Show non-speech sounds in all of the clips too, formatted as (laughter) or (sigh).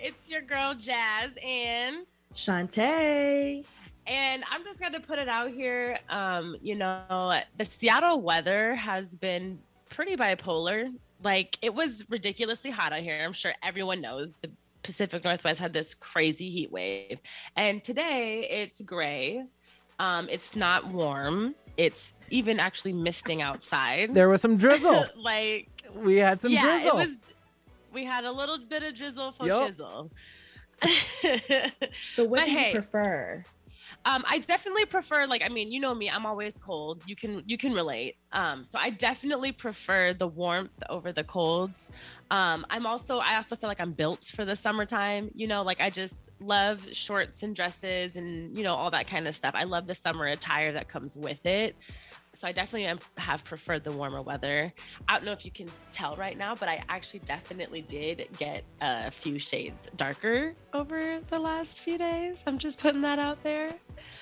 it's your girl Jazz and Shantae. And I'm just gonna put it out here. Um, you know, the Seattle weather has been pretty bipolar. Like it was ridiculously hot out here. I'm sure everyone knows the Pacific Northwest had this crazy heat wave. And today it's gray. Um, it's not warm. It's even actually misting outside. There was some drizzle. (laughs) like we had some yeah, drizzle. It was, we had a little bit of drizzle for Yup. shizzle. (laughs) So, what But do you hey. prefer? um, I definitely prefer like I mean, you know me, I'm always cold. You can you can relate. Um, so I definitely prefer the warmth over the colds. Um, I'm also I also feel like I'm built for the summertime. You know, like I just love shorts and dresses and you know all that kind of stuff. I love the summer attire that comes with it. So I definitely am, have preferred the warmer weather. I don't know if you can tell right now, but I actually definitely did get a few shades darker over the last few days. I'm just putting that out there.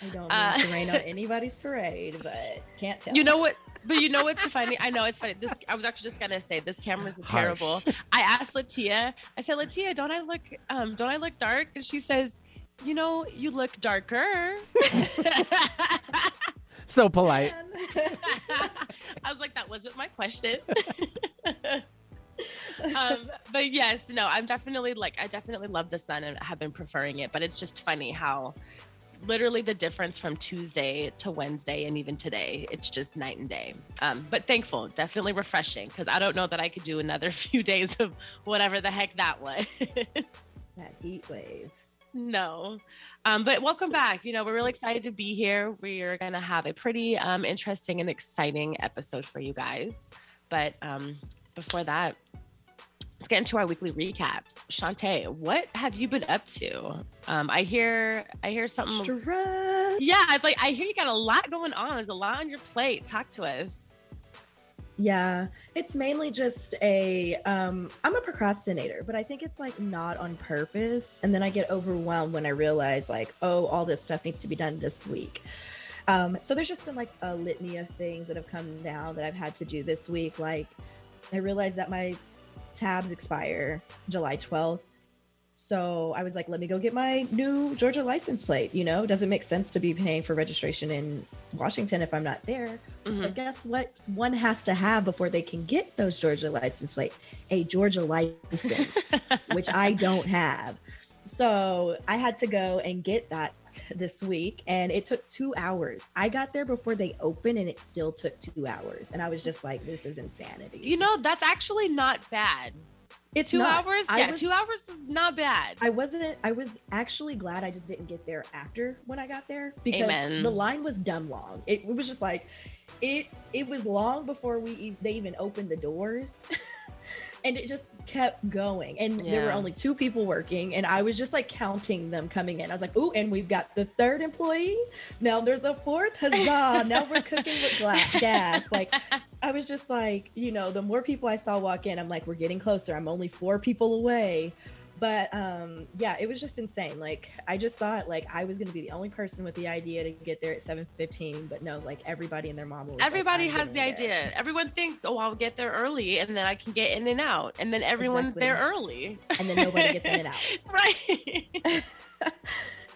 I don't mean Uh, to rain on (laughs) anybody's parade, but can't tell. You know what? But you know what's funny? I know it's funny. This I was actually just gonna say this camera's terrible. I asked Latia. I said, Latia, don't I look um don't I look dark? And she says, you know, you look darker. (laughs) (laughs) so polite. (laughs) I was like, that wasn't my question. (laughs) um, but yes, no, I'm definitely like, I definitely love the sun and have been preferring it. But it's just funny how literally the difference from Tuesday to Wednesday and even today, it's just night and day. Um, but thankful, definitely refreshing because I don't know that I could do another (laughs) few days of whatever the heck that was. that heat wave. No. Um, but welcome back. You know, we're really excited to be here. We're going to have a pretty um, interesting and exciting episode for you guys. But um, before that, let's get into our weekly recaps. Shantae, what have you been up to? Um, I hear, I hear something. Stress. Yeah, it's like I hear you got a lot going on. There's a lot on your plate. Talk to us. Yeah, it's mainly just a um I'm a procrastinator, but I think it's like not on purpose and then I get overwhelmed when I realize like, oh, all this stuff needs to be done this week. Um so there's just been like a litany of things that have come down that I've had to do this week like I realized that my tabs expire July 12th. So I was like, let me go get my new Georgia license plate. You know, doesn't make sense to be paying for registration in Washington if I'm not there. Mhm. But guess what? One has to have before they can get those Georgia license plate a Georgia license, (laughs) which I don't have. So I had to go and get that this week, and it took two hours. I got there before they opened, and it still took two hours. And I was just like, "This is insanity." You know, that's actually not bad. It's Two not. hours? I Yeah, was- two hours is not bad. I wasn't. I was actually glad I just didn't get there after when I got there because Amen. the line was dumb long. It, it was just like, it. It was long before we they even opened the doors, (laughs) and it just kept going. And there were only two people working, and I was just like counting them coming in. I was like, ooh, and we've got the third employee. Now there's a fourth. Huzzah! now we're cooking with glass gas. Like I was just like, you know, the more people I saw walk in, I'm like, we're getting closer. I'm only four people away. But um, yeah, it was just insane. Like I just thought like I was gonna be the only person with the idea to get there at 7:15, but no, like everybody and their mama. Was Everybody "I'm has the getting there." idea. Everyone thinks, oh, I'll get there early and then I can get in and out. And then everyone's Exactly. there early. and then nobody gets in and out. (laughs) right. (laughs)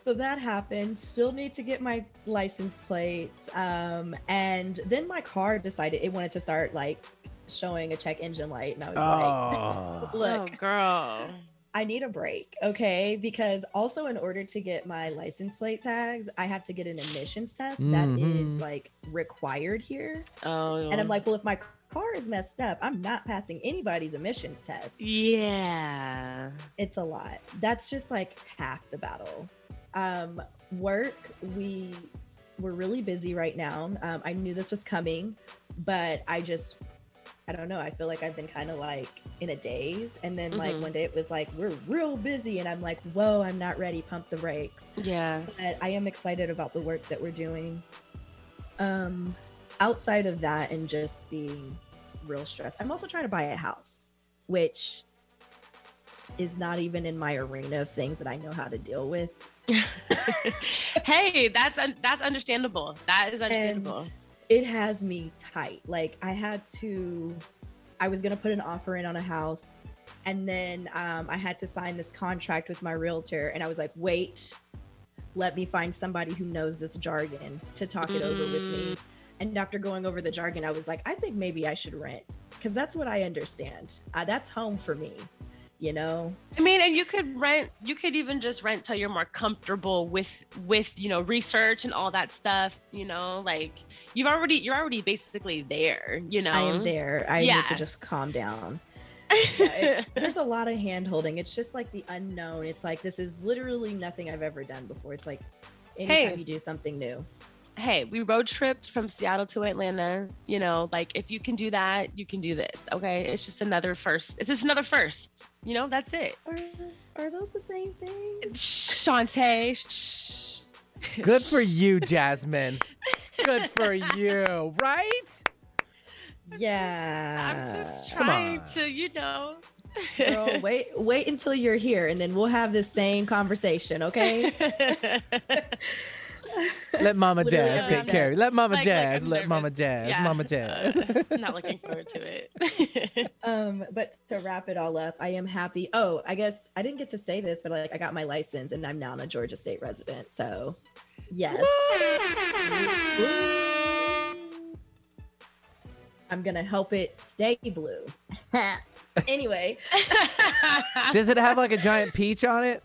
so that happened. Still need to get my license plates. Um, and then my car decided it wanted to start like showing a check engine light, and I was Oh. like, (laughs) "Look, oh, girl. I need a break, okay? Because also, in order to get my license plate tags, I have to get an emissions test that is Mhm. like required here. Oh. And I'm like, well, if my car is messed up, I'm not passing anybody's emissions test. yeah. It's a lot. That's just like half the battle. Um, work, we we're really busy right now. Um, I knew this was coming, but I just I don't know. I feel like I've been kind of like in a daze. And then like Mhm. one day it was like, we're real busy. And I'm like, whoa, I'm not ready. Pump the brakes. Yeah. But I am excited about the work that we're doing. Um, outside of that and just being real stressed, I'm also trying to buy a house, which is not even in my arena of things that I know how to deal with. (laughs) hey, that's un- that's understandable. That is (laughs) understandable. And it has me tight. Like I had to, I was gonna put an offer in on a house, and then um, I had to sign this contract with my realtor, and I was like, wait, let me find somebody who knows this jargon to talk it over with me. And after going over the jargon, I was like, I think maybe I should rent because that's what I understand. Uh, that's home for me, you know. I mean, and you could rent. You could even just rent till you're more comfortable with with you know research and all that stuff. You know, like you've already you're already basically there. You know, I am there. I need Yeah. to just calm down. (laughs) Yeah, there's a lot of hand holding. It's just like the unknown. It's like this is literally nothing I've ever done before. It's like anytime Hey. you do something new. hey, we road tripped from Seattle to Atlanta. You know, like if you can do that, you can do this. Okay, it's just another first. It's just another first. You know, that's it. Are, are those the same things? Shantae. Shh. Good for (laughs) you, Jasmine. Good for you, right? Yeah. I'm just trying to, you know. Girl, wait, wait until you're here, and then we'll have this same conversation. Okay. Let Mama Literally Jazz every take care. of it. Let Mama Like- like Jazz. I'm let Mama. Jazz. Yeah. Mama Jazz. Uh, (laughs) not looking forward to it. (laughs) Um, but to wrap it all up, I am happy. Oh, I guess I didn't get to say this, but like I got my license and I'm now a Georgia State resident. So, yes. I'm gonna help it stay blue. (laughs) anyway, Does it have like a giant peach on it?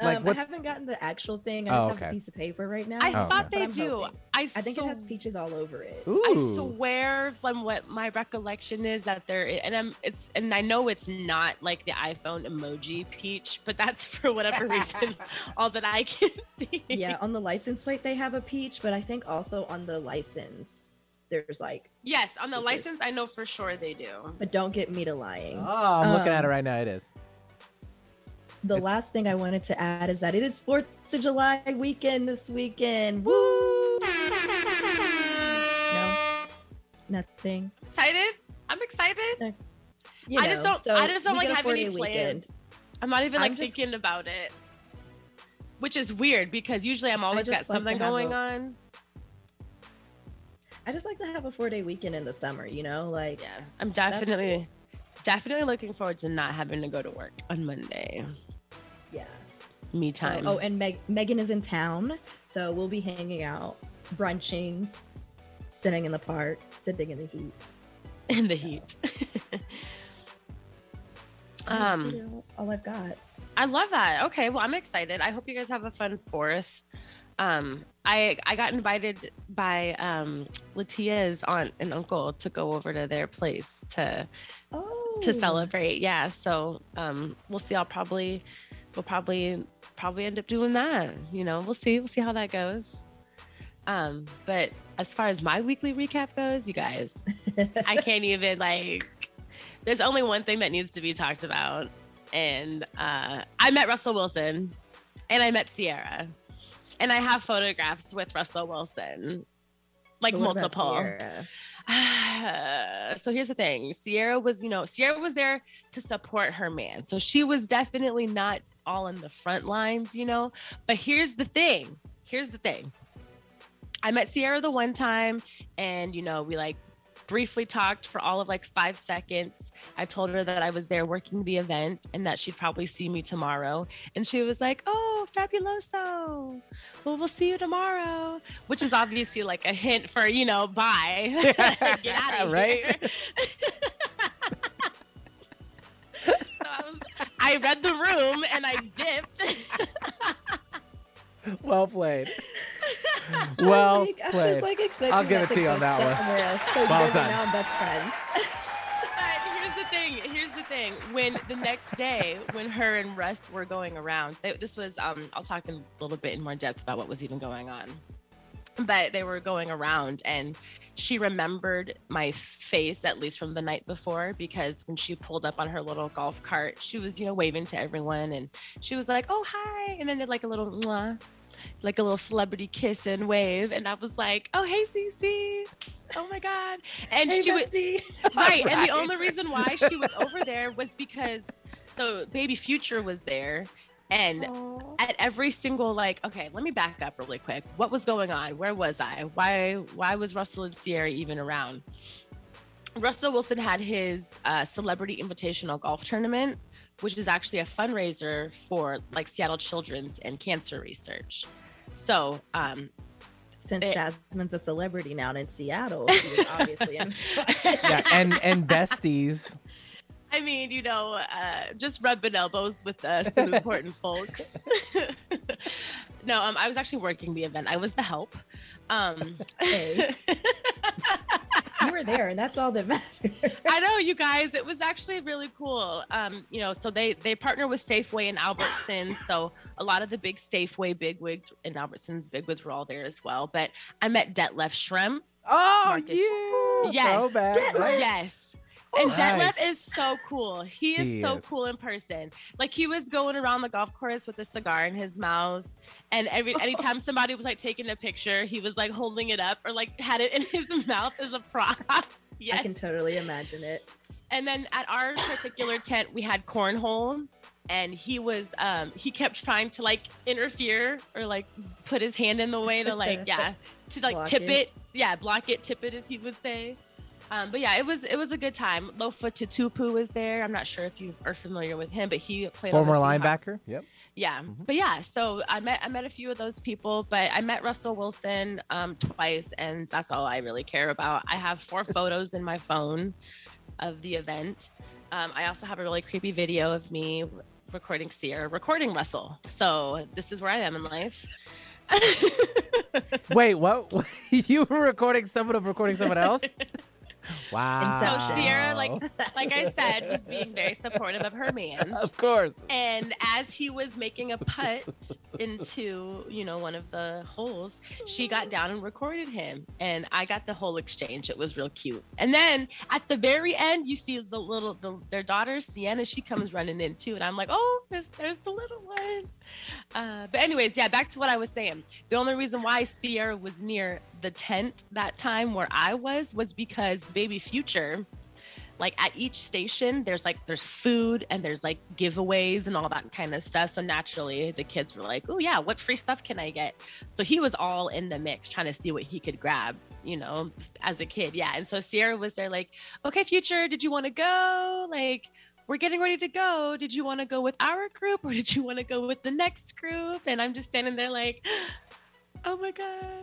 Like um, I haven't gotten the actual thing. I Oh, just have okay. a piece of paper right now. I Oh, thought okay. they do. hoping. I, I think so, it has peaches all over it. Ooh. I swear from what my recollection is that there and I'm it's and I know it's not like the iPhone emoji peach, but that's (laughs) for whatever reason (laughs) all that I can (laughs) see. yeah, on the license plate they have a peach, but I think also on the license there's like. Yes, on the Peaches. license I know for sure they do. But don't get me to lying. Oh, I'm looking at it Um, right now. It is. The It's- last thing I wanted to add is that it is Fourth of July weekend this weekend. Woo! No, nothing. Excited? I'm excited. You I just don't so I just don't like have any four-day plans. weekend. I'm not even like just- thinking about it. Which is weird because usually I'm always got just like something going a- on. I just like to have a four day weekend in the summer, you know? Like, Yeah, I'm definitely definitely looking forward to not having to go to work on Monday. Me time. oh, and Meg- Megan is in town, so we'll be hanging out, brunching, sitting in the park, sitting in the heat. (laughs) in the heat. Um, all I've got. I love that. Okay, well, I'm excited. I hope you guys have a fun fourth. Um, I I got invited by um Latia's aunt and uncle to go over to their place to Oh, to celebrate. Yeah, so um, we'll see. I'll probably we'll probably probably end up doing that. You know, we'll see. We'll see how that goes. Um, but as far as my weekly recap goes, you guys, I (laughs) can't even like. There's only one thing that needs to be talked about, and uh, I met Russell Wilson, and I met Ciara, and I have photographs with Russell Wilson, like what multiple. (sighs) So here's the thing Ciara was, you know, Ciara was there to support her man. So she was definitely not all in the front lines, you know. But here's the thing here's the thing I met Ciara the one time, and, you know, we like briefly talked for all of like five seconds. I told her that I was there working the event and that she'd probably see me tomorrow. And she was like, Oh, fabuloso. Well, we'll see you tomorrow, which is obviously like a hint for, you know, bye. (laughs) Get out of (laughs) Right? here. so (laughs) I read the room and I dipped. Well played. (laughs) Well was like- I was played. like expecting I'll give it to you go on that one. somewhere else. So Well you guys done. are now best friends. Here's the thing. Here's the thing. When the next day, when her and Russ were going around, th- this was um, I'll talk in a little bit in more depth about what was even going on. but they were going around and she remembered my face at least from the night before because when she pulled up on her little golf cart she was you know waving to everyone and she was like oh hi and then did like a little Mwah, like a little celebrity kiss and wave and i was like oh hey cc oh my god. And Hey, she was bestie. (laughs) right and the only reason why she was over there was because so baby future was there and Aw. at every single like okay let me back up really quick what was going on where was i why why was russell and ciara even around russell wilson had his uh, celebrity invitational golf tournament which is actually a fundraiser for like seattle children's and cancer research so um Since It- Jasmine's a celebrity now in Seattle, (laughs) obviously in. Yeah, and and besties. I mean, you know, uh, just rubbing elbows with uh, some important (laughs) folks. (laughs) no, um, I was actually working the event. I was the help. Um, Hey. (laughs) you were there, and that's all that matters. I know you guys. It was actually really cool. Um, you know, so they they partner with Safeway and Albertsons. So a lot of the big Safeway bigwigs and Albertsons bigwigs were all there as well. But I met Detlef Schrempf. Oh Marcus. yeah. Yes. Throwback, Detlef. right? Yes. And Nice. Detlef is so cool. He is He so is. cool in person. Like he was going around the golf course with a cigar in his mouth, and every (laughs) anytime somebody was like taking a picture, he was like holding it up or like had it in (laughs) his mouth as a prop. yes. (laughs) I can totally imagine it. And then at our particular tent, we had cornhole, and he was um he kept trying to like interfere or like put his hand in the way to like yeah to like Block tip it. it. yeah block it tip it as he would say. Um, but yeah, it was it was a good time. Lofa Tatupu was there. I'm not sure if you are familiar with him, but he played on the Former linebacker. Yep. Yeah, Mhm. but yeah, so I met I met a few of those people, but I met Russell Wilson um, twice, and that's all I really care about. I have four (laughs) photos in my phone of the event. Um, I also have a really creepy video of me recording Ciara, recording Russell. So this is where I am in life. (laughs) Wait, what? (laughs) you were recording someone of recording someone else? Wow. Inception. So Ciara, like (laughs) like I said, was being very supportive of her man. Of course. And as he was making a putt into, you know, one of the holes, she got down and recorded him. And I got the whole exchange. It was real cute. And then at the very end, you see the little the, their daughter, Sienna, she comes running in too. And I'm like, oh, there's there's the little one. Uh, but anyways, yeah, back to what I was saying. The only reason why Ciara was near the tent that time where I was was because baby future like at each station there's like there's food and there's like giveaways and all that kind of stuff. So naturally the kids were like oh yeah what free stuff can i get? So he was all in the mix trying to see what he could grab you know as a kid. Yeah and so ciara was there like okay future did you want to go? Like we're getting ready to go did you want to go with our group or did you want to go with the next group and i'm just standing there like oh my god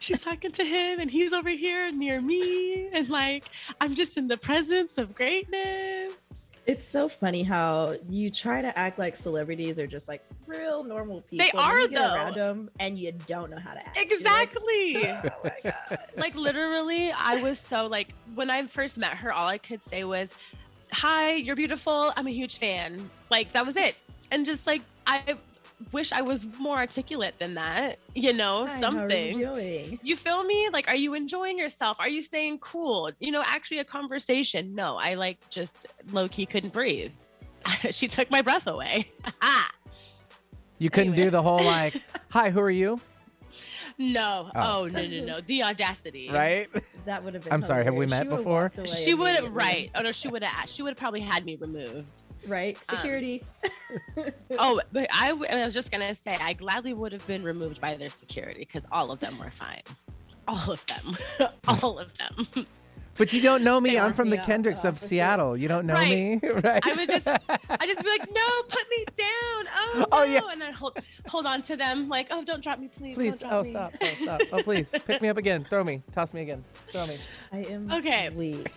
she's talking to him and he's over here near me and like i'm just in the presence of greatness It's so funny how you try to act like celebrities are just like real normal people. They are, you though. around them and you don't know how to act. You're like, exactly (laughs) oh my god. like literally i was so like when i first met her all i could say was hi you're beautiful i'm a huge fan like that was it and just like i wish i was more articulate than that you know Hi, something How are you doing? You feel me? Like, are you enjoying yourself? Are you staying cool? You know, actually a conversation. No, I like just low key couldn't breathe. (laughs) she took my breath away. (laughs) You couldn't do the whole like, (laughs) "Hi, who are you?" No. Oh. Oh, no, no, no. The audacity. Right? That would have been. I'm sorry, have we met She before? walked She would have, right. Oh, no, she would have asked. She would have probably had me removed. Right. Um, Security. (laughs) Oh, but I, w- I was just going to say, I gladly would have been removed by their security because all of them were fine. All of them. (laughs) all of them. (laughs) But you don't know me. I'm from the me Kendricks the of opposite. Seattle. You don't know Right. me, (laughs) right? I would just, I just be like, no, put me down. Oh, (laughs) Oh, no. yeah. And then hold, hold on to them, like, oh, don't drop me, please. please. Don't Oh, me. stop. Oh, stop. Oh, please. (laughs) Pick me up again. Throw me. Toss me again. Throw me. I am Okay. weak.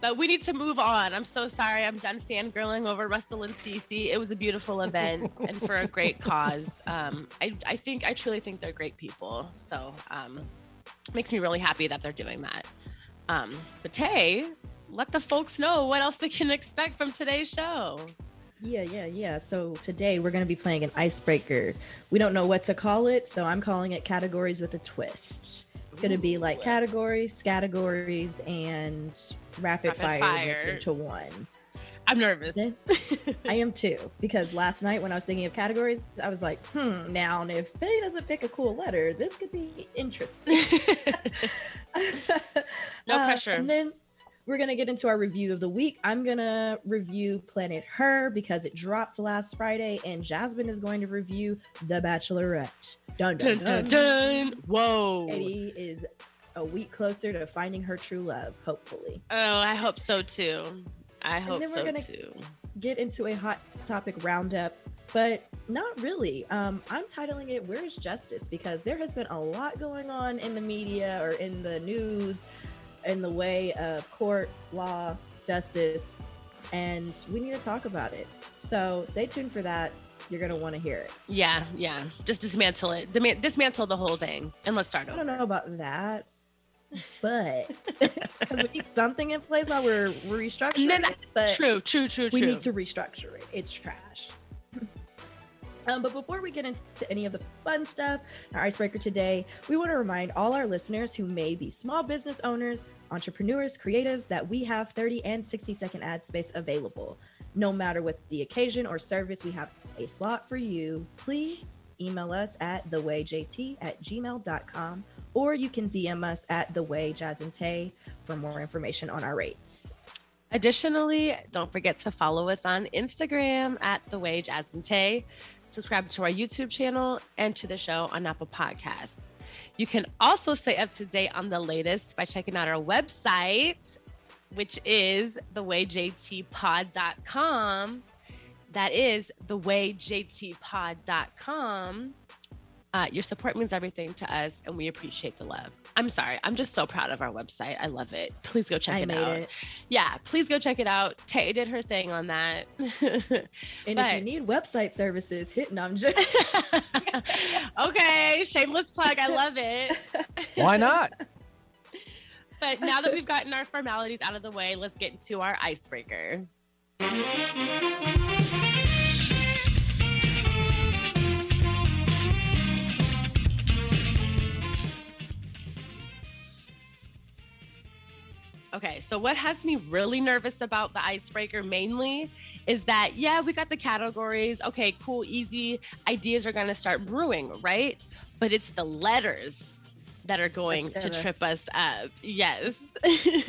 But we need to move on. I'm so sorry. I'm done fangirling over Russell and Cece. It was a beautiful event and for a great cause. Um, I, I think, I truly think they're great people. So um, makes me really happy that they're doing that. Um, but Tay, let the folks know what else they can expect from today's show. Yeah, yeah, yeah. So today we're going to be playing an icebreaker. We don't know what to call it, so I'm calling it categories with a twist. It's going to be like categories, categories, and rapid, Rapid fire, fire. into one. I'm nervous. (laughs) I am too, because last night when I was thinking of categories, I was like, hmm, now and if Betty doesn't pick a cool letter, this could be interesting. (laughs) (laughs) No Uh, pressure. And then we're gonna get into our review of the week. I'm gonna review Planet Her because it dropped last Friday, and Jasmine is going to review The Bachelorette. Dun dun dun dun. dun dun. Whoa. Eddie is a week closer to finding her true love, hopefully. Oh, I hope so too. I hope then we're so gonna- too. Get into a hot topic roundup, but not really. Um, I'm titling it "Where's Justice" because there has been a lot going on in the media or in the news, in the way of court, law, justice, and we need to talk about it. So stay tuned for that. You're gonna want to hear it. Yeah, yeah. Just dismantle it. Dismantle the whole thing, and let's start I don't know about that, but (laughs) because we need something in place while we're restructuring. Then- it, but True, true, true, we true. need to restructure it. It's trash. (laughs) Um, but before we get into any of the fun stuff, our icebreaker today, we want to remind all our listeners who may be small business owners, entrepreneurs, creatives that we have 30 and 60 second ad space available. No matter what the occasion or service, we have a slot for you. Please email us at thewayjt at gmail.com or you can DM us at thewayjazante for more information on our rates. Additionally, don't forget to follow us on Instagram at The Wage As Tay. Subscribe to our YouTube channel and to the show on Apple Podcasts. You can also stay up to date on the latest by checking out our website, which is thewayjtpod.com. That is thewayjtpod.com. Uh, your support means everything to us, and we appreciate the love. I'm sorry, I'm just so proud of our website. I love it. Please go check I it made out it. yeah, please go check it out. Tay did her thing on that. (laughs) And if you need website services, hit no, I'm just (laughs) (laughs) okay, shameless plug. I love it. Why not? But now that we've gotten our formalities out of the way, let's get into our icebreaker. Okay, so what has me really nervous about the icebreaker mainly is that, yeah, we got the categories. Okay, cool, easy. Ideas are going to start brewing, right? But it's the letters that are going to trip us up. Yes.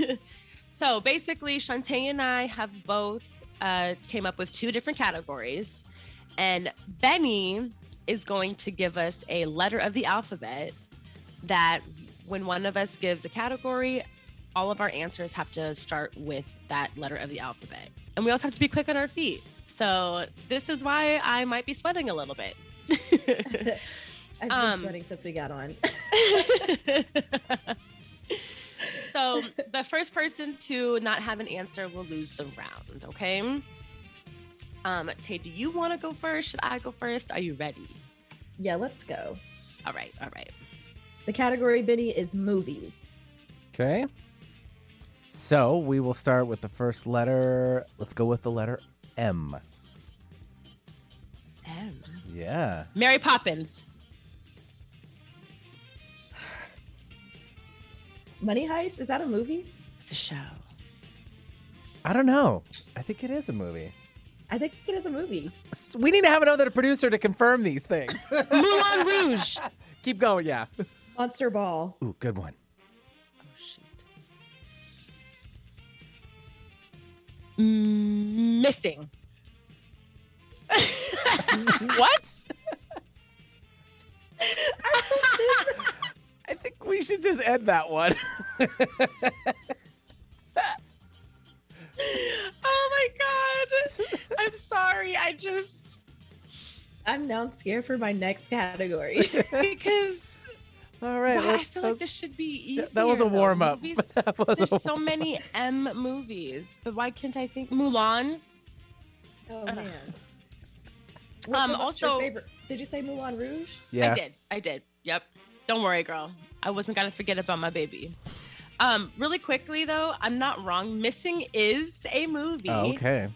(laughs) so basically, Shantae and I have both uh, came up with two different categories. And Benny is going to give us a letter of the alphabet that when one of us gives a category, all of our answers have to start with that letter of the alphabet. And we also have to be quick on our feet. So this is why I might be sweating a little bit. (laughs) I've been Um, sweating since we got on. (laughs) so (laughs) the first person to not have an answer will lose the round, okay? Um, Tay, do you want to go first? Should I go first? Are you ready? yeah, let's go. All right, all right. The category, Benny, is movies. Okay. So we will start with the first letter. Let's go with the letter M. M. Yeah. Mary Poppins. Money Heist, is that a movie? It's a show. I don't know. I think it is a movie. I think it is a movie. We need to have another producer to confirm these things. (laughs) Moulin Rouge. (laughs) Keep going. Yeah. Monster Ball. Ooh, good one. Mm, missing. (laughs) what? (laughs) I think we should just end that one. (laughs) Oh my god. I'm sorry. I just I'm now scared for my next category. because All right. Wow, I let's- feel like this should be easy. that- (laughs) that was a warm up. Movies- a There's so warm- many M movies, but why can't I think Mulan? oh Ugh. man. (laughs) Um, also- Did you say Moulin Rouge? Yeah. I did. I did. Yep. Don't worry, girl. I wasn't gonna forget about my baby. Um, really quickly though, I'm not wrong. Missing is a movie. Oh, okay.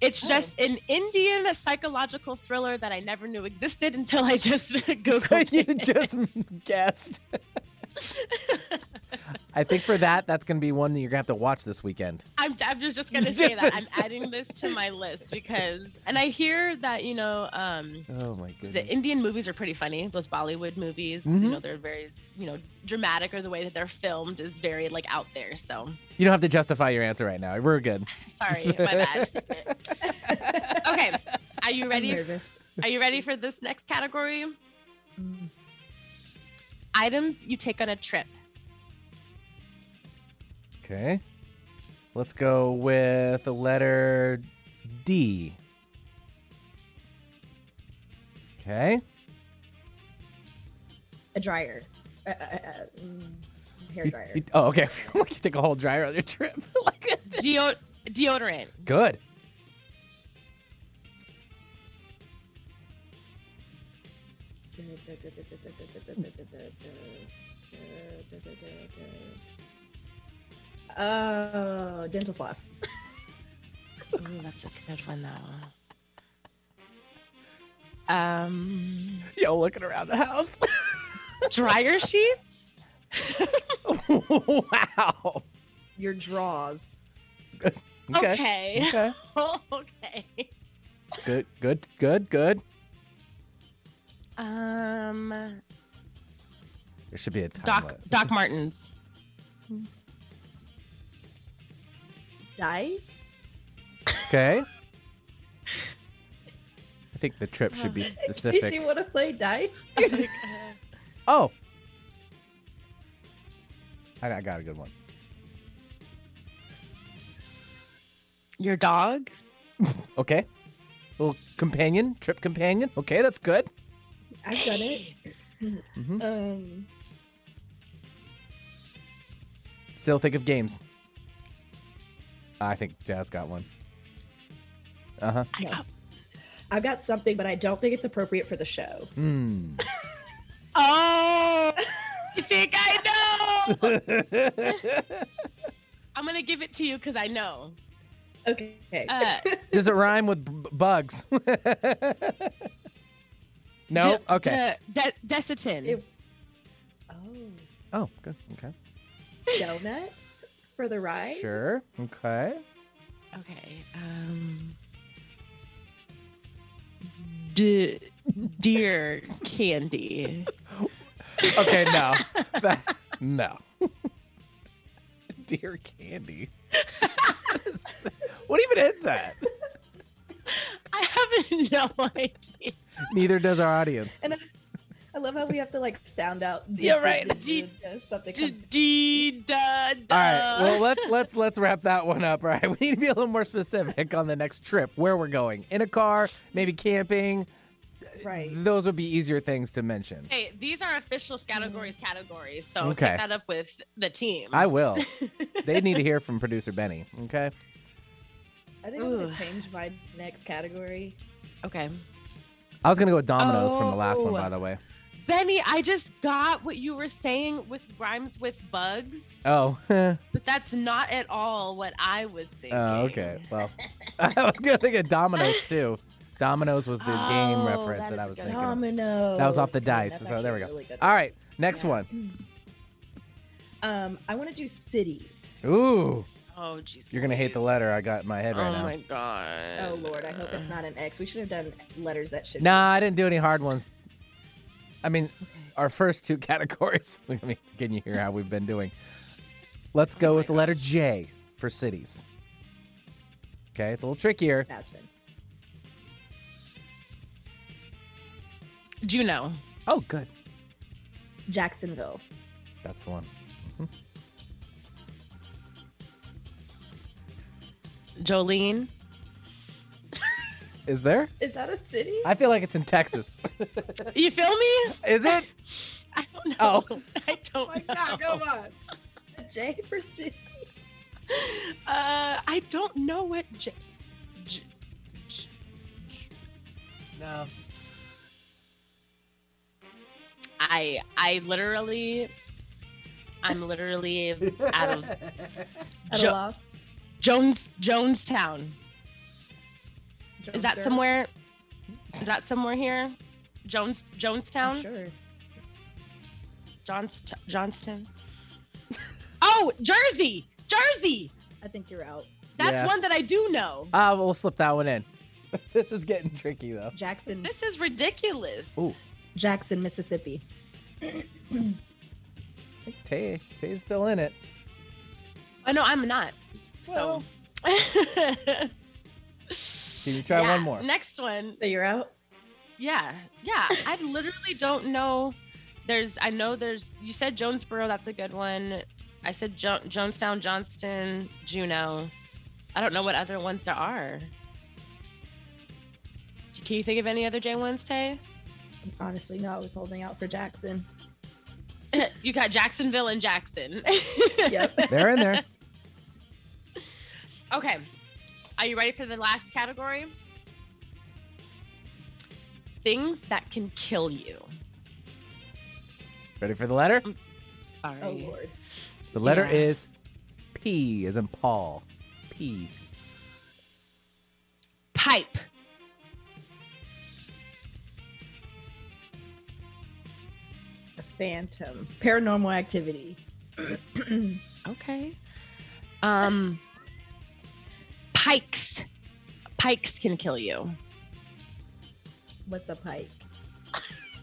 It's Oh. just an Indian psychological thriller that I never knew existed until I just (laughs) So googled you it. just guessed. (laughs) I think for that, that's going to be one that you're going to have to watch this weekend. I'm, I'm just, just gonna say Just that I'm (laughs) adding this to my list because, and I hear that you know, um, Oh my the. Indian movies are pretty funny. Those Bollywood movies, Mhm. you know, they're very, you know, dramatic, or the way that they're filmed is very like out there. So You don't have to justify your answer right now. We're good. (laughs) sorry, my bad. (laughs) okay, are you I'm ready? nervous. Are you ready for this next category? Mm. Items you take on a trip. Okay. Let's go with the letter D. Okay. A dryer. Uh, uh, uh, mm, hair You- dryer. you- oh, okay. you can take a whole dryer on your trip. Like- Deo- deodorant. Good. Oh, dental floss. (laughs) Ooh, that's a good one though. Um, Yo, looking around the house. (laughs) dryer sheets. wow. Your drawers. Okay. Okay. Okay. (laughs) okay. Good. Good. Good. Good. Um, There should be a time. Doc limit. Doc Martens. Dice. Okay. (laughs) I think the trip should be Did (laughs) specific. you want to play dice? (laughs) Oh. I I got a good one. Your dog. Okay. Little companion, trip companion. Okay, that's good. I've done it. Mhm. Um, Still think of games. I think Jazz got one. Uh huh. I got, I've got something, but I don't think it's appropriate for the show. Hmm. Oh, I think I know. (laughs) I'm gonna give it to you because I know. Okay. Uh, (laughs) Does it rhyme with b- bugs? no. de- okay. de- de- Desitin. It- oh, Oh, good. Okay. Donuts for the ride. Sure. Okay. Okay. Um. D- deer candy. (laughs) Okay. No. That- no. (laughs) Dear candy. (laughs) what even is that? I have no idea. Neither does our audience. And I, I love how we have to like sound out. (laughs) Yeah, right. d- d- Something D- comes. D- da- da. All right. Well, let's let's let's wrap that one up. All right. (laughs) We need to be a little more specific on the next trip, where we're going. In a car, maybe camping. Right. Those would be easier things to mention. Hey, these are official categories mm. categories, so Okay. take that up with the team. I will. (laughs) they need to hear from producer Benny. Okay. I think I'm Ooh. gonna change my next category. okay. I was gonna go with Dominoes from the last one, Oh. by the way. Benny, I just got what you were saying with rhymes with bugs, Oh. oh. (laughs) but that's not at all what I was thinking. Oh, okay. Well, (laughs) (laughs) I was gonna think of Dominoes too. Dominoes was the game Oh, reference that that, I was good thinking. of. Dominoes. That was off the dice. that's So there we go. really. All right. Next Yeah. one. Um, I want to do cities. Ooh. Oh, jeez. You're gonna hate the letter I got in my head right oh now. Oh, my god. Oh Lord, I hope it's not an X. We should have done letters that should. Nah, I didn't do any hard ones. I mean, Okay. our first two (laughs) categories. (laughs) Let me can you hear how we've been doing? Let's go Oh with the my letter J for cities. Okay, it's a little trickier. That's fine. Juneau. Oh, good. Jacksonville. That's one. Mm-hmm. Jolene. Is there? Is that a city? I feel like it's in Texas. You feel me? Is it? I don't know. Oh. I don't oh my know. God, come on. A J for city. Uh, I don't know what. J- J- J- No. I I literally, I'm literally out of (laughs) At Jo- a loss. Jones Is that Jonesboro? somewhere? Is that somewhere here? Jones I'm Jonestown? sure. Johnst- Johnston. (laughs) oh, Jersey, Jersey. I think you're out. That's Yeah. one that I do know. Ah, we'll slip that one in. (laughs) this is getting tricky though. Jackson, This is ridiculous. Ooh. Jackson, Mississippi. (clears throat) Tay, Tay's still in it. Oh no, I'm not. Well. so. (laughs) Can you (laughs) try Yeah, one more? Next one. So you're out. Yeah, yeah. I literally don't know. There's, I know there's. You said Jonesboro. That's a good one. I said jo- Jonestown, Johnston, Juneau. I don't know what other ones there are. Can you think of any other J ones, Tay? Honestly, no, I was holding out for Jackson. (laughs) you got Jacksonville and Jackson. Yep. (laughs) They're in there. okay. Are you ready for the last category? Things that can kill you. Ready for the letter? Sorry. oh lord. The letter Yeah. is P, as in Paul. P. Pipe. A phantom. Paranormal activity. (clears throat) Okay. Um pikes. Pikes can kill you. What's a pike?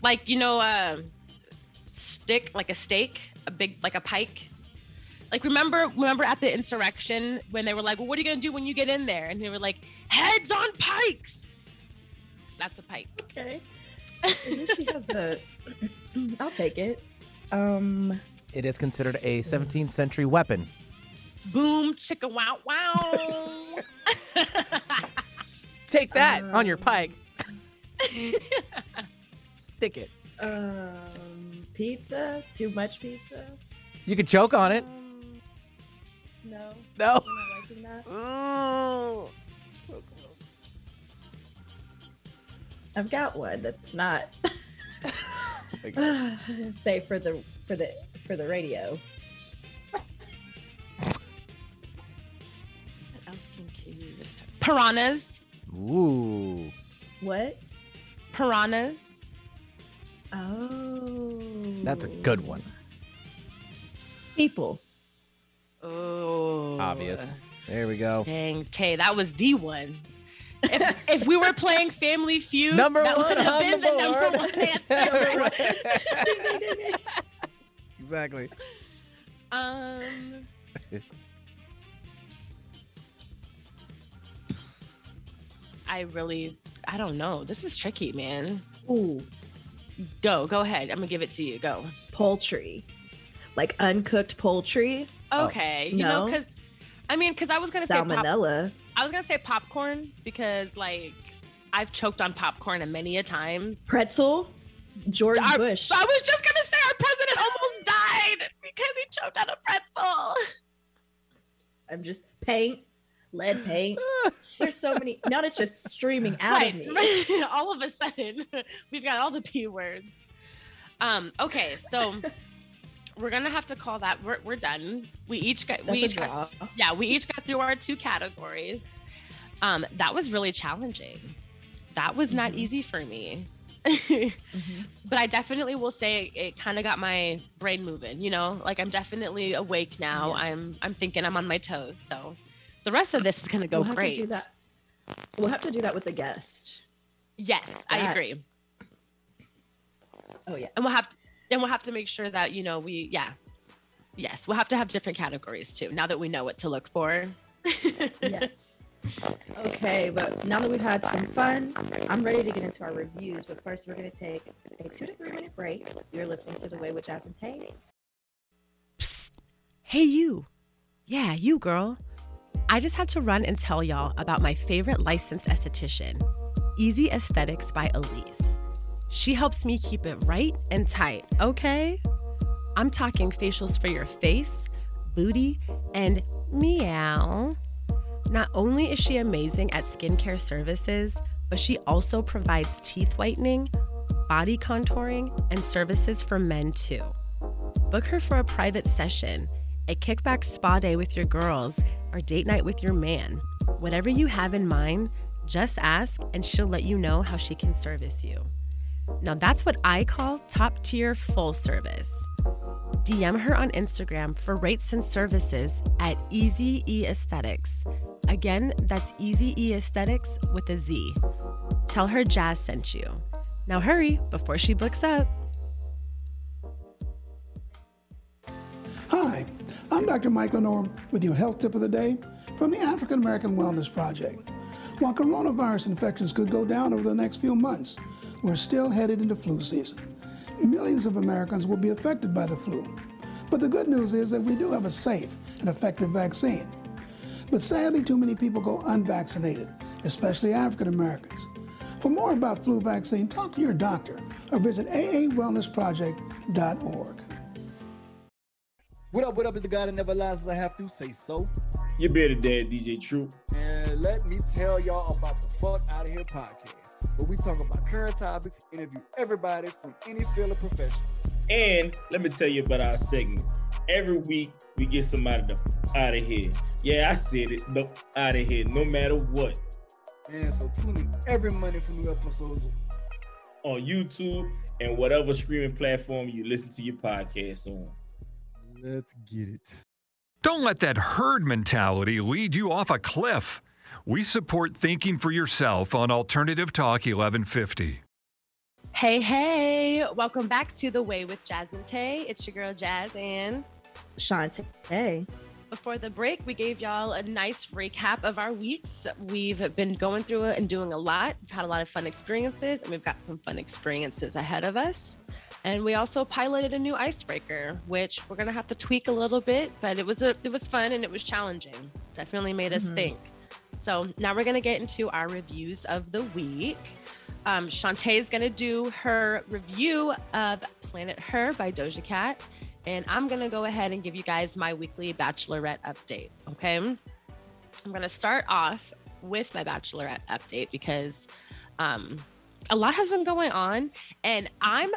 Like, you know, uh stick like a stake, a big like a pike. Like remember remember at the insurrection when they were like, Well, what are you gonna do when you get in there? And they were like, Heads on pikes. That's a pike. Okay. she has a. (clears throat) I'll take it. Um. It is considered a 17th century weapon. Boom, chicka wow wow. Take that on your Um, pike. Stick it. Um. Pizza. Too much pizza. You could choke on it. Um, no. No. I'm not liking that. (laughs) Ooh. I've got one that's not (laughs) say (sighs) for the for the for the radio. Piranhas. Ooh. What? Piranhas. Oh. That's a good one. People. Oh. Obvious. There we go. Dang, Tay, that was the one. If, (laughs) if we were playing Family Feud, Number that one would have been the the, number one answer. (laughs) (laughs) exactly. um, I really, I don't know. This is tricky, man. Ooh, Go, go ahead. I'm gonna give it to you. Go. poultry. Like uncooked poultry, Oh. Okay. You know, because I mean, because I was gonna say pop, salmonella. I was gonna say popcorn because like I've choked on popcorn many a times. Pretzel. George Our- Bush. I was just gonna say our president almost died because he choked on a pretzel. I'm just paint, lead paint. (laughs) There's so many. Now it's just streaming out of me. (laughs) all of a sudden, (laughs) we've got all the p words. Um. Okay, so we're gonna have to call that. We're, we're done. We each got. That's we each got. Yeah, we each got through our two categories. Um. That was really challenging. That was not Mhm. easy for me. Mhm. but I definitely will say it, kind of got my brain moving. You know, like I'm definitely awake now. Yeah. I'm I'm thinking I'm on my toes. So the rest of this is gonna go We'll have to do great. that. We'll have to do that with the guest. Yes, I agree. Oh yeah. And we'll have to and we'll have to make sure that you know we yeah. Yes, we'll have to have different categories too. Now that we know what to look for. (laughs) yes. Okay, but now that we've had some fun, I'm ready to get into our reviews. But first, we're going to take a two to three minute break. You're listening to The Way with Jazz and Tay. Psst. Hey, you. Yeah, you, girl. I just had to run and tell y'all about my favorite licensed esthetician, Easy Aesthetics by Elise. She helps me keep it right and tight, okay? I'm talking facials for your face, booty, and meow. Not only is she amazing at skincare services, but she also provides teeth whitening, body contouring, and services for men too. Book her for a private session, a kickback spa day with your girls, or date night with your man. Whatever you have in mind, Just ask, and she'll let you know how she can service you. Now, that's what I call top tier full service. DM her on Instagram for rates and services at Easy E Aesthetics. Again, that's Easy E Aesthetics with a Z. Tell her Jazz sent you. Now hurry before she books up. Hi, I'm Dr. Mike LeNoir with your health tip of the day from the African American Wellness Project. While coronavirus infections could go down over the next few months, we're still headed into flu season. Millions of Americans will be affected by the flu. But the good news is that we do have a safe and effective vaccine. But sadly, too many people go unvaccinated, especially African Americans. For more about flu vaccine, talk to your doctor or visit aawellnessproject.org. What up, what up, is the guy that never lies I have to say so. Your better dad, DJ True. And let me tell y'all about the Fuck Out of Here podcast, where we talk about current topics, interview everybody from any field of profession. And let me tell you about our segment. Every week, we get somebody to out of here. Yeah, I said it, but out of here, no matter what. And so tune in every Monday for new episodes on YouTube and whatever streaming platform you listen to your podcast on. Let's get it. Don't let that herd mentality lead you off a cliff. We support thinking for yourself on Alternative Talk 1150. Hey, hey, welcome back to The Way with Jazz and Tay. It's your girl Jazz and Shantae. Hey. Before the break, we gave y'all a nice recap of our weeks. We've been going through it and doing a lot. We've had a lot of fun experiences, and we've got some fun experiences ahead of us. And we also piloted a new icebreaker, which we're gonna have to tweak a little bit, but it was a it was fun and it was challenging. Definitely made us mm-hmm. think. So now we're gonna get into our reviews of the week. Um, Shantae is gonna do her review of Planet Her by Doja Cat, and I'm gonna go ahead and give you guys my weekly Bachelorette update. Okay, I'm gonna start off with my Bachelorette update because um, a lot has been going on, and I'm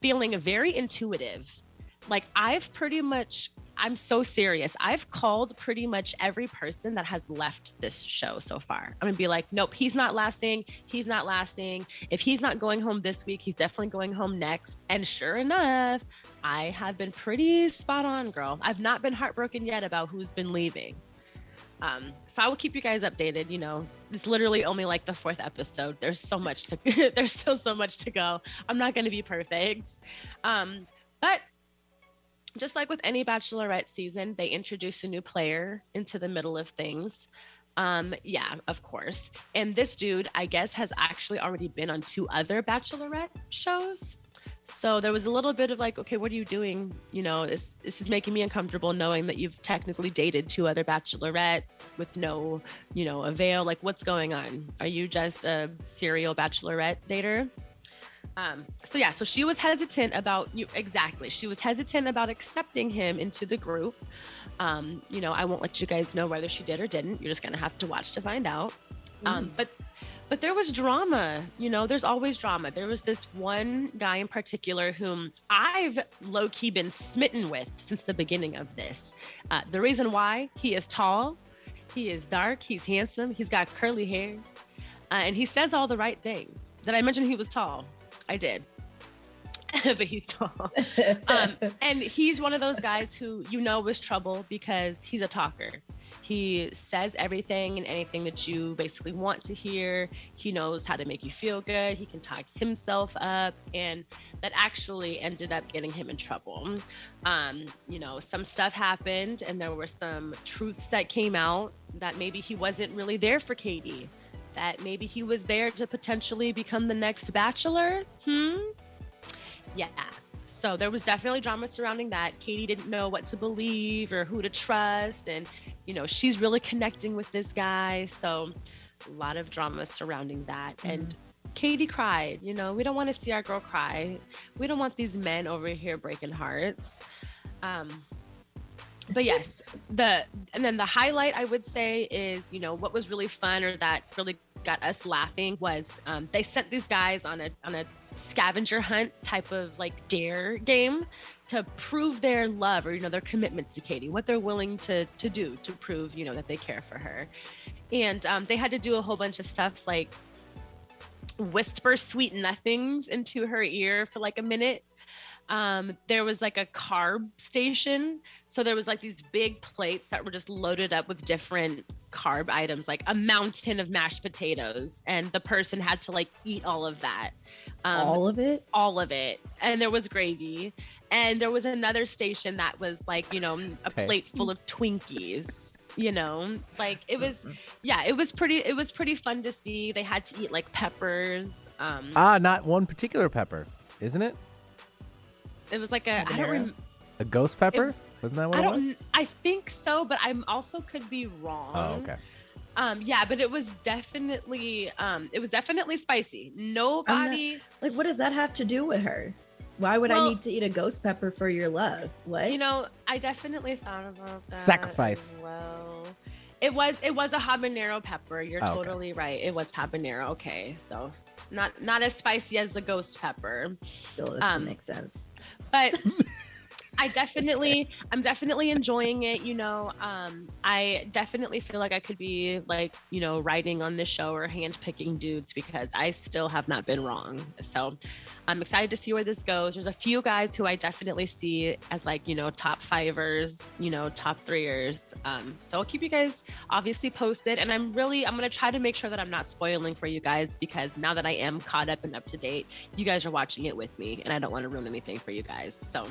feeling very intuitive. Like I've pretty much I'm so serious. I've called pretty much every person that has left this show so far. I'm gonna be like, nope, he's not lasting. He's not lasting. If he's not going home this week, he's definitely going home next. And sure enough, I have been pretty spot on, girl. I've not been heartbroken yet about who's been leaving. Um, so I will keep you guys updated. You know, it's literally only like the fourth episode. There's so much to (laughs) there's still so much to go. I'm not gonna be perfect. Um, but just like with any bachelorette season, they introduce a new player into the middle of things. Um, yeah, of course. And this dude, I guess, has actually already been on two other bachelorette shows. So there was a little bit of like, okay, what are you doing? You know, this this is making me uncomfortable knowing that you've technically dated two other bachelorettes with no, you know, avail. Like, what's going on? Are you just a serial bachelorette dater? Um, so yeah, so she was hesitant about you exactly. She was hesitant about accepting him into the group. Um, you know, I won't let you guys know whether she did or didn't. You're just gonna have to watch to find out. Um, but but there was drama you know there's always drama. There was this one guy in particular whom i've low-key been smitten with since the beginning of this. Uh, the reason why he is tall he is dark he's handsome he's got curly hair uh, and he says all the right things. Did i mention he was tall? I did. (laughs) But he's tall. (laughs) Um, and he's one of those guys who you know was trouble because he's a talker he says everything and anything that you basically want to hear. He knows how to make you feel good. He can talk himself up. And that actually ended up getting him in trouble. Um, you know, some stuff happened and there were some truths that came out that maybe he wasn't really there for Katie, that maybe he was there to potentially become the next bachelor. Hmm? Yeah. So there was definitely drama surrounding that. Katie didn't know what to believe or who to trust. And you know, she's really connecting with this guy. So a lot of drama surrounding that. Mm-hmm. And Katie cried. You know, we don't want to see our girl cry. We don't want these men over here breaking hearts. Um, but yes, the and then the highlight I would say is you know what was really fun or that really got us laughing was um, they sent these guys on a on a scavenger hunt type of like dare game to prove their love or you know their commitment to Katie, what they're willing to to do to prove you know that they care for her. and um, they had to do a whole bunch of stuff like whisper sweet nothings into her ear for like a minute um, there was like a carb station. So there was like these big plates that were just loaded up with different carb items, like a mountain of mashed potatoes. And the person had to like eat all of that. Um, all of it? All of it. And there was gravy. And there was another station that was like, you know, a plate full of Twinkies you know like it was mm-hmm. yeah it was pretty it was pretty fun to see they had to eat like peppers um ah not one particular pepper isn't it it was like a I don't rem- a ghost pepper. It, Wasn't that what I don't. Was? I think so, but I'm also could be wrong. Oh, okay. Um, yeah, but it was definitely um, it was definitely spicy. Nobody not, like what does that have to do with her? Why would well, I need to eat a ghost pepper for your love? What? You know, I definitely thought about that. Sacrifice. well, it was it was a habanero pepper. You're oh, totally okay. right. It was habanero. Okay, so not not as spicy as the ghost pepper. Still doesn't um, make sense but (laughs) I definitely, I'm definitely enjoying it. You know, um, I definitely feel like I could be like, you know, writing on this show or handpicking dudes because I still have not been wrong. So I'm excited to see where this goes. There's a few guys who I definitely see as like, you know, top fivers, you know, top threeers. Um, so I'll keep you guys obviously posted. And I'm really, I'm going to try to make sure that I'm not spoiling for you guys because now that I am caught up and up to date, you guys are watching it with me and I don't want to ruin anything for you guys. So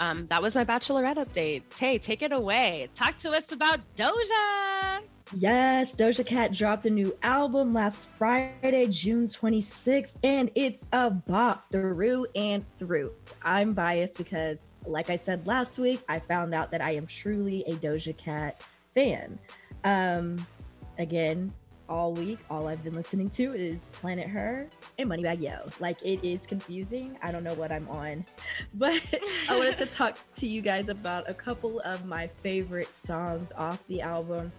um, that was my bachelorette update. Tay, take it away. Talk to us about Doja. Yes, Doja Cat dropped a new album last Friday, June 26th, and it's a bop through and through. I'm biased because, like I said last week, I found out that I am truly a Doja Cat fan. Um, again, all week, all I've been listening to is Planet Her and Moneybagg Yo. Like it is confusing. I don't know what I'm on, (laughs) but I wanted to talk to you guys about a couple of my favorite songs off the album.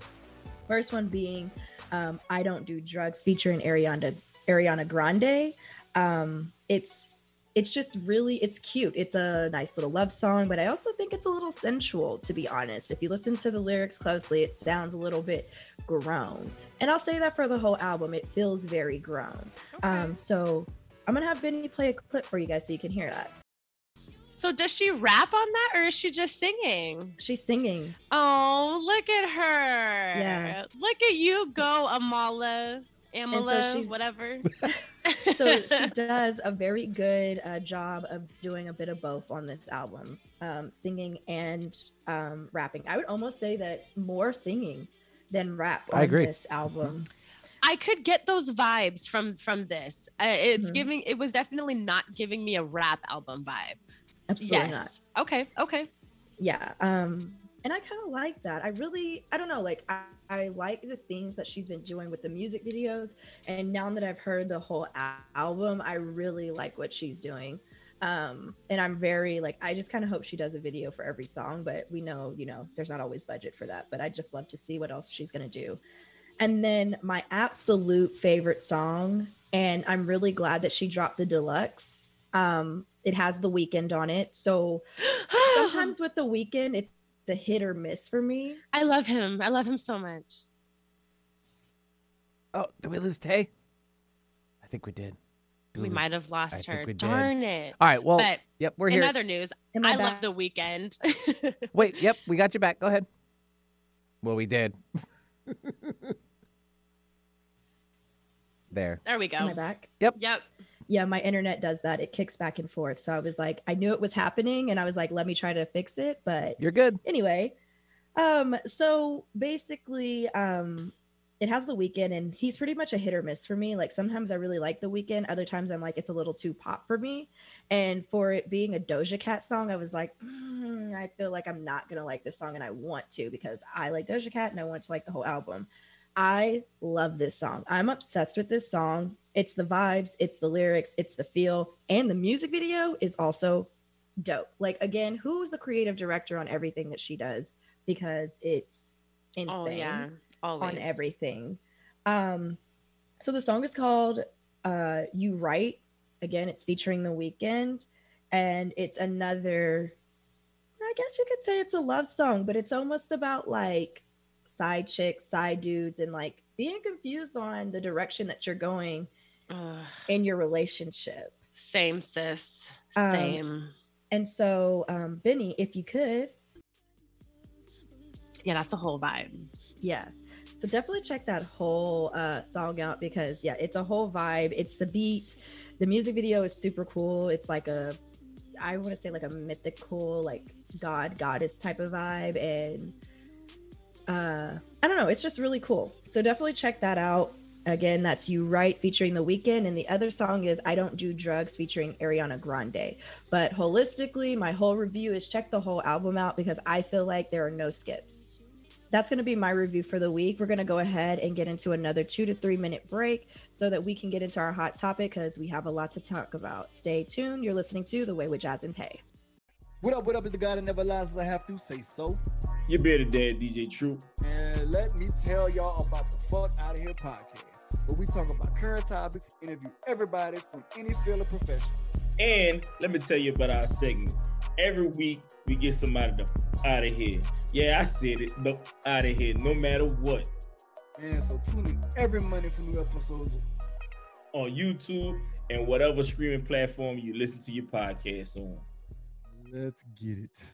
First one being um, "I Don't Do Drugs" featuring Ariana Ariana Grande. Um, it's it's just really it's cute it's a nice little love song but i also think it's a little sensual to be honest if you listen to the lyrics closely it sounds a little bit grown and i'll say that for the whole album it feels very grown okay. um so i'm gonna have benny play a clip for you guys so you can hear that so does she rap on that or is she just singing? She's singing. Oh, look at her. Yeah. Look at you go, Amala. Amala, so whatever. (laughs) so she (laughs) does a very good uh, job of doing a bit of both on this album, um, singing and um, rapping. I would almost say that more singing than rap on I agree. this album. I could get those vibes from from this. Uh, it's mm-hmm. giving. It was definitely not giving me a rap album vibe. Absolutely yes. not. Okay. Okay. Yeah. Um and I kind of like that. I really, I don't know, like I, I, like the themes that she's been doing with the music videos, and now that I've heard the whole album, I really like what she's doing. Um, and I'm very like, I just kind of hope she does a video for every song, but we know, you know, there's not always budget for that. But I just love to see what else she's gonna do. And then my absolute favorite song, and I'm really glad that she dropped the deluxe. Um, it has the Weeknd on it, so (gasps) sometimes with the Weeknd, it's a hit or miss for me. I love him. I love him so much. Oh, did we lose Tay? I think we did. did we, we might have lost I her. Darn did. it. All right. Well, but yep, we're here. In other news, I, I love the Weeknd. (laughs) Wait, yep, we got you back. Go ahead. Well, we did. (laughs) there. There we go. Am I back? Yep. Yep yeah, my internet does that. It kicks back and forth. So I was like, I knew it was happening and I was like, let me try to fix it. But you're good. Anyway, um, so basically, um, it has the Weeknd and he's pretty much a hit or miss for me. Like sometimes I really like the Weeknd, other times I'm like, it's a little too pop for me. And for it being a Doja Cat song, I was like, mm, I feel like I'm not gonna like this song and I want to because I like Doja Cat and I want to like the whole album. I love this song. I'm obsessed with this song. It's the vibes, it's the lyrics, it's the feel, and the music video is also dope. Like again, who is the creative director on everything that she does? Because it's insane oh, yeah. Always. on everything. Um, so the song is called uh You Right." Again, it's featuring the Weeknd, and it's another I guess you could say it's a love song, but it's almost about like side chicks, side dudes, and like being confused on the direction that you're going Ugh, in your relationship. same, sis. Um, Same. And so, um, Benny, if you could, yeah, that's a whole vibe. yeah. So definitely check that whole uh, song out because yeah, it's a whole vibe. It's the beat. The music video is super cool. It's like a, I want to say like a mythical, like god goddess type of vibe, and uh, I don't know. It's just really cool. So definitely check that out. Again, that's You Right featuring The Weeknd. And the other song is I Don't Do Drugs featuring Ariana Grande. But holistically, my whole review is check the whole album out because I feel like there are no skips. That's going to be my review for the week. We're going to go ahead and get into another two to three minute break so that we can get into our hot topic because we have a lot to talk about. Stay tuned. You're listening to The Way with Jazz and Tay. What up, what up? Is the guy that never lies I have to say so. You better dad, DJ Troop. And let me tell y'all about the Fuck Out of Here podcast, where we talk about current topics, interview everybody from any field of profession. And let me tell you about our segment. Every week we get somebody the out of here. Yeah, I said it, the out of here, no matter what. And so tune in every Monday for new episodes. On YouTube and whatever streaming platform you listen to your podcast on. Let's get it.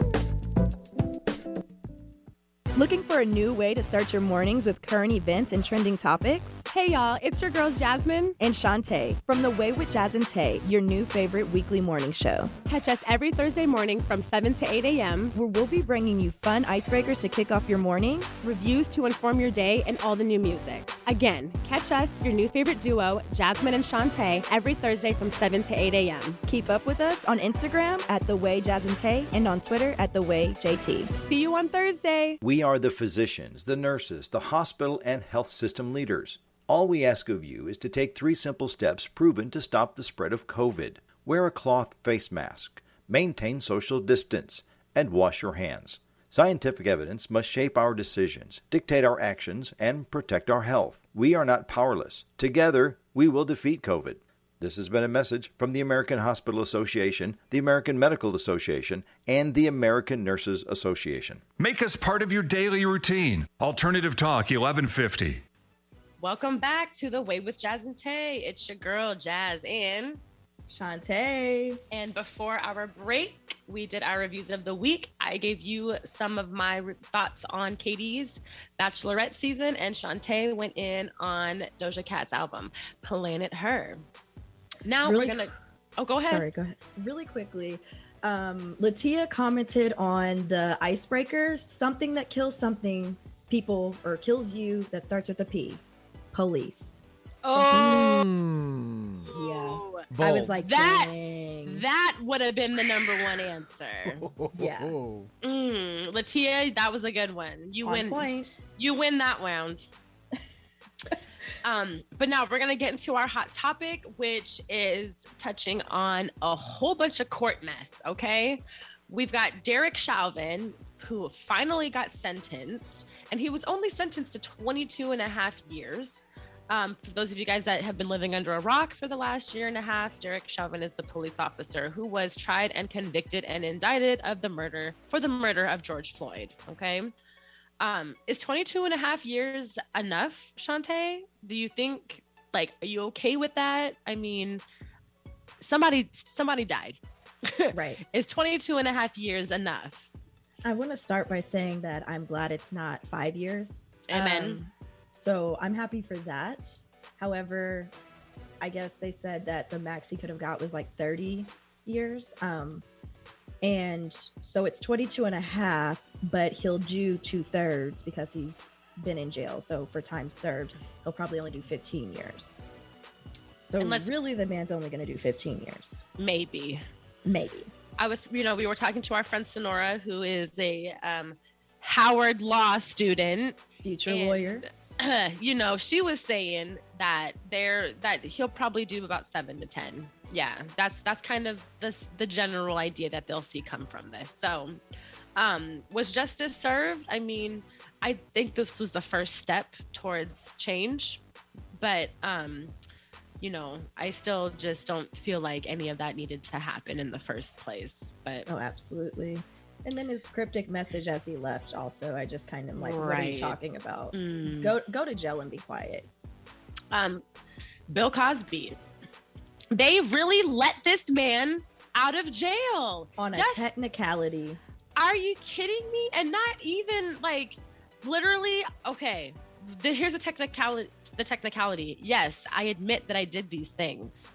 Looking for a new way to start your mornings with current events and trending topics? Hey y'all, it's your girls Jasmine. And Shantae from The Way with Jazz and Tay, your new favorite weekly morning show. Catch us every Thursday morning from 7 to 8 a.m. where we'll be bringing you fun icebreakers to kick off your morning. Reviews to inform your day and all the new music. Again, catch us, your new favorite duo, Jasmine and Shantae, every Thursday from 7 to 8 a.m. Keep up with us on Instagram at The Way Jazz and Tay and on Twitter at The Way JT. See you on Thursday. We are the physicians, the nurses, the hospital and health system leaders. All we ask of you is to take three simple steps proven to stop the spread of COVID. Wear a cloth face mask, maintain social distance, and wash your hands. Scientific evidence must shape our decisions, dictate our actions, and protect our health. We are not powerless. Together, we will defeat COVID. This has been a message from the American Hospital Association, the American Medical Association, and the American Nurses Association. Make us part of your daily routine. Alternative Talk 1150. Welcome back to the Way with Jazz and Tay. It's your girl Jazz and Shantae. And before our break, we did our reviews of the week. I gave you some of my re- thoughts on Katie's Bachelorette season, and Shantae went in on Doja Cat's album, Planet Her. Now Really- we're gonna. Oh, go ahead. Sorry, go ahead. Really quickly, um, Latia commented on the icebreaker, something that kills something, people, or kills you that starts with a P. Police. Oh, Mm. Yeah. I was like, That- dang. that would have been the number one answer. (laughs) Yeah. Mm, Latia, that was a good one. You On win. point. You win that round. Um, but now we're gonna get into our hot topic, which is touching on a whole bunch of court mess. Okay, we've got Derek Chauvin, who finally got sentenced, and he was only sentenced to 22 and a half years. Um, for those of you guys that have been living under a rock for the last year and a half, Derek Chauvin is the police officer who was tried and convicted and indicted of the murder for the murder of George Floyd. Okay. Um, is 22 and a half years enough, Shantae? Do you think, like, are you okay with that? I mean, somebody, somebody died. (laughs) Right. Is 22 and a half years enough? I want to start by saying that I'm glad it's not five years. Amen. Um, so I'm happy for that. However, I guess they said that the max he could have got was like 30 years. Um, and so it's 22 and a half, but he'll do two thirds because he's been in jail. So for time served, he'll probably only do 15 years. So And let's- really, the man's only going to do 15 years. Maybe. Maybe. I was, you know, we were talking to our friend Sonora, who is a um, Howard Law student. Future And- lawyer. (clears throat) you know, she was saying that there that he'll probably do about seven to ten. Yeah, that's that's kind of the the general idea that they'll see come from this. So, um, was justice served? I mean, I think this was the first step towards change, but um, you know, I still just don't feel like any of that needed to happen in the first place. But oh, absolutely. And then his cryptic message as he left, also, I just kind of like, right. what are you talking about? Mm. Go go to jail and be quiet. Um, Bill Cosby. They really let this man out of jail on a just, technicality. Are you kidding me? And not even like literally. Okay, the, here's the technicality. The technicality. Yes, I admit that I did these things.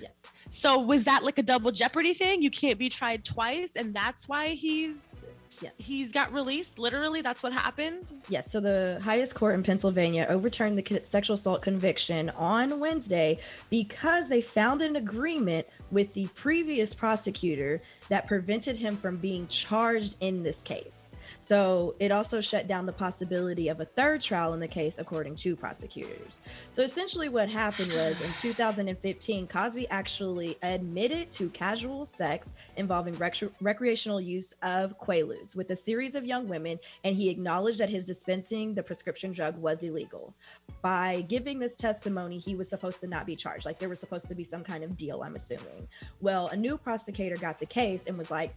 Yes. So was that like a double jeopardy thing? You can't be tried twice, and that's why he's yes he's got released. Literally, that's what happened. Yes. So the highest court in Pennsylvania overturned the sexual assault conviction on Wednesday because they found an agreement with the previous prosecutor that prevented him from being charged in this case. So it also shut down the possibility of a third trial in the case, according to prosecutors. So essentially, what happened was in 2015, Cosby actually admitted to casual sex involving rec- recreational use of Quaaludes with a series of young women, and he acknowledged that his dispensing the prescription drug was illegal. By giving this testimony, he was supposed to not be charged. Like there was supposed to be some kind of deal, I'm assuming. Well, a new prosecutor got the case and was like,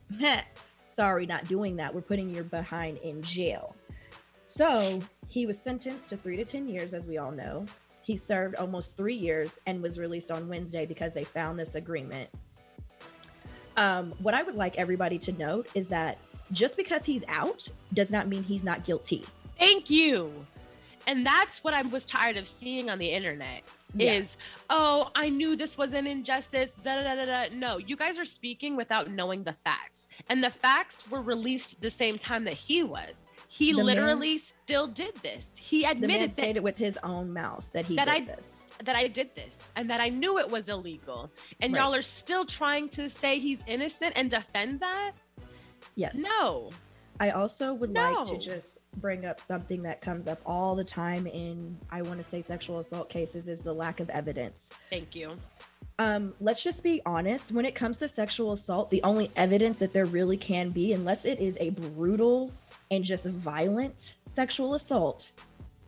sorry, not doing that. We're putting your behind in jail. So he was sentenced to three to 10 years, as we all know. He served almost three years and was released on Wednesday because they found this agreement. Um, what I would like everybody to note is that just because he's out does not mean he's not guilty. Thank you. And that's what I was tired of seeing on the internet yeah. is, oh, I knew this was an injustice. Da, da, da, da. No, you guys are speaking without knowing the facts. And the facts were released the same time that he was. He the literally man, still did this. He admitted the man stated with his own mouth that he that did I, this. That I did this and that I knew it was illegal. And right. y'all are still trying to say he's innocent and defend that? Yes. No. I also would no. like to just bring up something that comes up all the time in I want to say sexual assault cases is the lack of evidence. Thank you. Um, let's just be honest. When it comes to sexual assault, the only evidence that there really can be, unless it is a brutal and just violent sexual assault,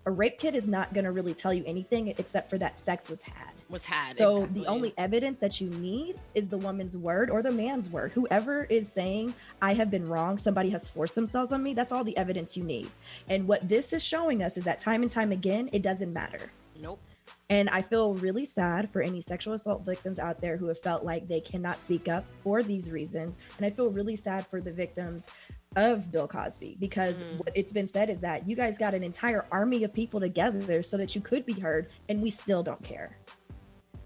a rape kit is not going to really tell you anything except for that sex was had was had. So exactly. the only evidence that you need is the woman's word or the man's word. Whoever is saying, I have been wrong, somebody has forced themselves on me, that's all the evidence you need. And what this is showing us is that time and time again, it doesn't matter. Nope. And I feel really sad for any sexual assault victims out there who have felt like they cannot speak up for these reasons. And I feel really sad for the victims of Bill Cosby because mm. what it's been said is that you guys got an entire army of people together so that you could be heard, and we still don't care.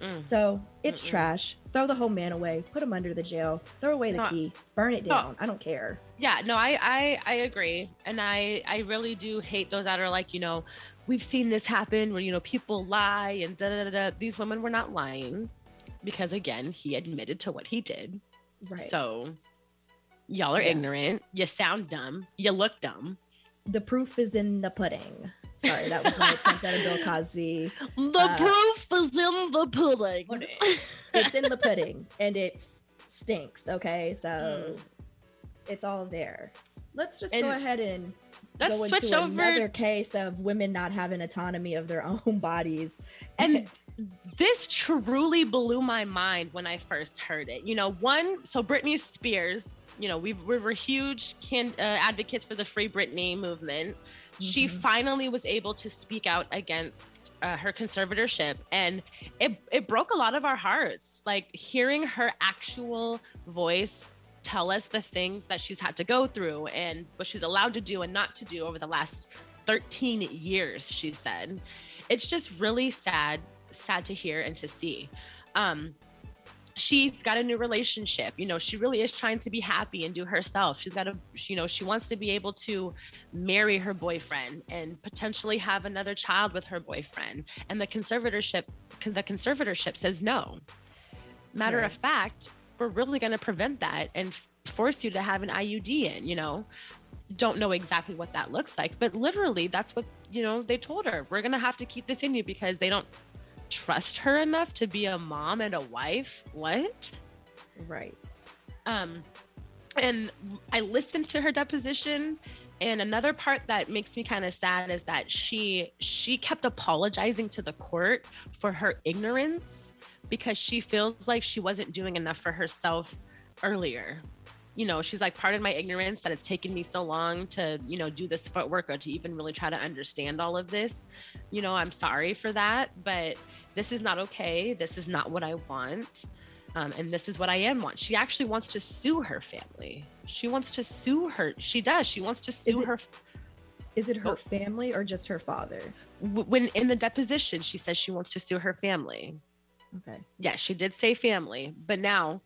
Mm. So it's Mm-mm. trash. Throw the whole man away. Put him under the jail. Throw away the no. key. Burn it down. No. I don't care. Yeah, no, I, I I agree, and I I really do hate those that are like you know, we've seen this happen where you know people lie and da da da. da. These women were not lying, because again, he admitted to what he did. Right. So, y'all are yeah. ignorant. You sound dumb. You look dumb. The proof is in the pudding. Sorry, that was my (laughs) attempt at a Bill Cosby. The uh, proof is in the pudding. it's in the pudding, and it stinks. Okay, so mm. it's all there. Let's just and go ahead and let's go switch into over. another case of women not having autonomy of their (laughs) own bodies. And this truly blew my mind when I first heard it. You know, one, so Britney Spears, you know, we, we were huge can, uh, advocates for the Free Britney movement. She mm-hmm. finally was able to speak out against uh, her conservatorship, and it it broke a lot of our hearts. Like hearing her actual voice tell us the things that she's had to go through and what she's allowed to do and not to do over the last 13 years. She said, it's just really sad, sad to hear and to see. Um, she's got a new relationship. You know she really is trying to be happy and do herself. She's got a you know she wants to be able to marry her boyfriend and potentially have another child with her boyfriend. And the conservatorship the conservatorship says no. Matter right. of fact we're really going to prevent that and force you to have an iud in you know? Don't know exactly what that looks like but literally that's what you know, they told her, we're going to have to keep this in you because they don't trust her enough to be a mom and a wife. What? Right. Um, and I listened to her deposition and another part that makes me kind of sad is that she she kept apologizing to the court for her ignorance because she feels like she wasn't doing enough for herself earlier you know she's like pardon my ignorance that it's taken me so long to you know do this footwork or to even really try to understand all of this you know i'm sorry for that but this is not okay this is not what i want um, and this is what I am want. She actually wants to sue her family. She wants to sue her. She does. She wants to sue it, her. Is it her family or just her father? When in the deposition, she says she wants to sue her family. Okay. Yeah, she did say family, but now,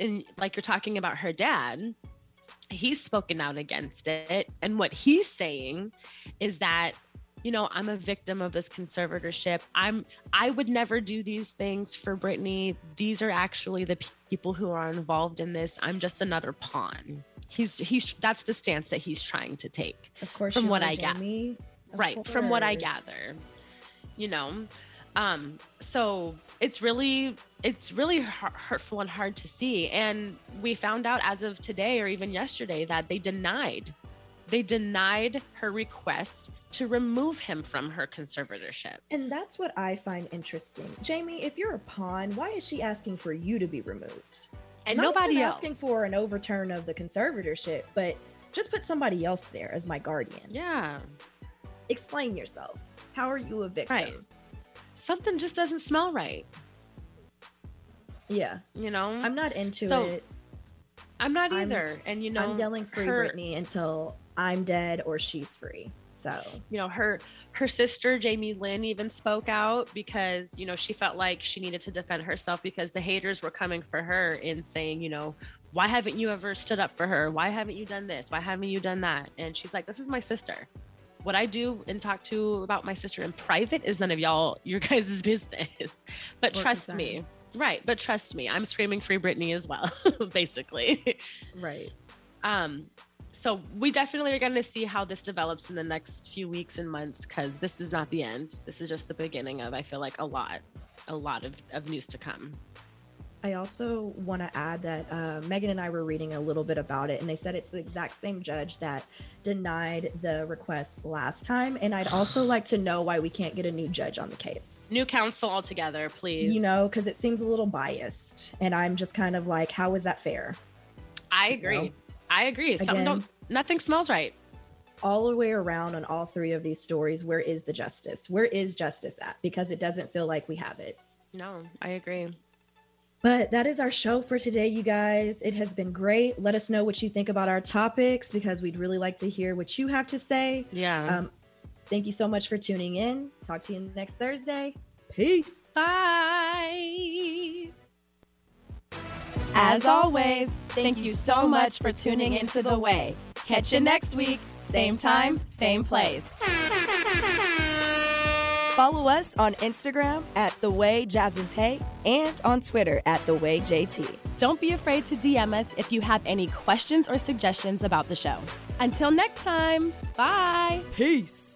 in like you're talking about her dad, he's spoken out against it, and what he's saying is that you know, I'm a victim of this conservatorship. I'm I would never do these things for Britney. These are actually the people who are involved in this. I'm just another pawn. He's he's that's the stance that he's trying to take. Of course, from what I gather. Right, from what I gather. You know, um so it's really it's really hurtful and hard to see and we found out as of today or even yesterday that they denied they denied her request to remove him from her conservatorship. And that's what I find interesting. Jamie, if you're a pawn, why is she asking for you to be removed? And Not nobody else. asking for an overturn of the conservatorship, but just put somebody else there as my guardian. Yeah. Explain yourself. How are you a victim? Right. Something just doesn't smell right. Yeah. You know? I'm not into so, it. I'm not either. I'm, and you know, I'm yelling free her, Britney until I'm dead or she's free. So, you know, her her sister Jamie Lynn even spoke out because, you know, she felt like she needed to defend herself because the haters were coming for her in saying, you know, why haven't you ever stood up for her? Why haven't you done this? Why haven't you done that? And she's like, this is my sister. What I do and talk to about my sister in private is none of y'all your (laughs) guys' business. But trust me. Right, but trust me, I'm screaming free Britney as well, (laughs) basically. Right. Um so we definitely are going to see how this develops in the next few weeks and months because this is not the end. This is just the beginning of, I feel like, a lot, a lot of, of news to come. I also want to add that uh, Megan and I were reading a little bit about it, and they said it's the exact same judge that denied the request last time. And I'd also (sighs) like to know why we can't get a new judge on the case. New counsel altogether, please. You know, because it seems a little biased. And I'm just kind of like, how is that fair? I agree. You know? I agree. Something Again, don't nothing smells right. All the way around on all three of these stories, where is the justice? Where is justice at? Because it doesn't feel like we have it. No, I agree. But that is our show for today, you guys. It has been great. Let us know what you think about our topics because we'd really like to hear what you have to say. Yeah. Um, thank you so much for tuning in. Talk to you next Thursday. Peace. Bye. As always, thank you so much for tuning into The Way. Catch you next week, same time, same place. Follow us on Instagram at The Way Jazz and Tay and on Twitter at The Way JT. Don't be afraid to DM us if you have any questions or suggestions about the show. Until next time, bye. Peace.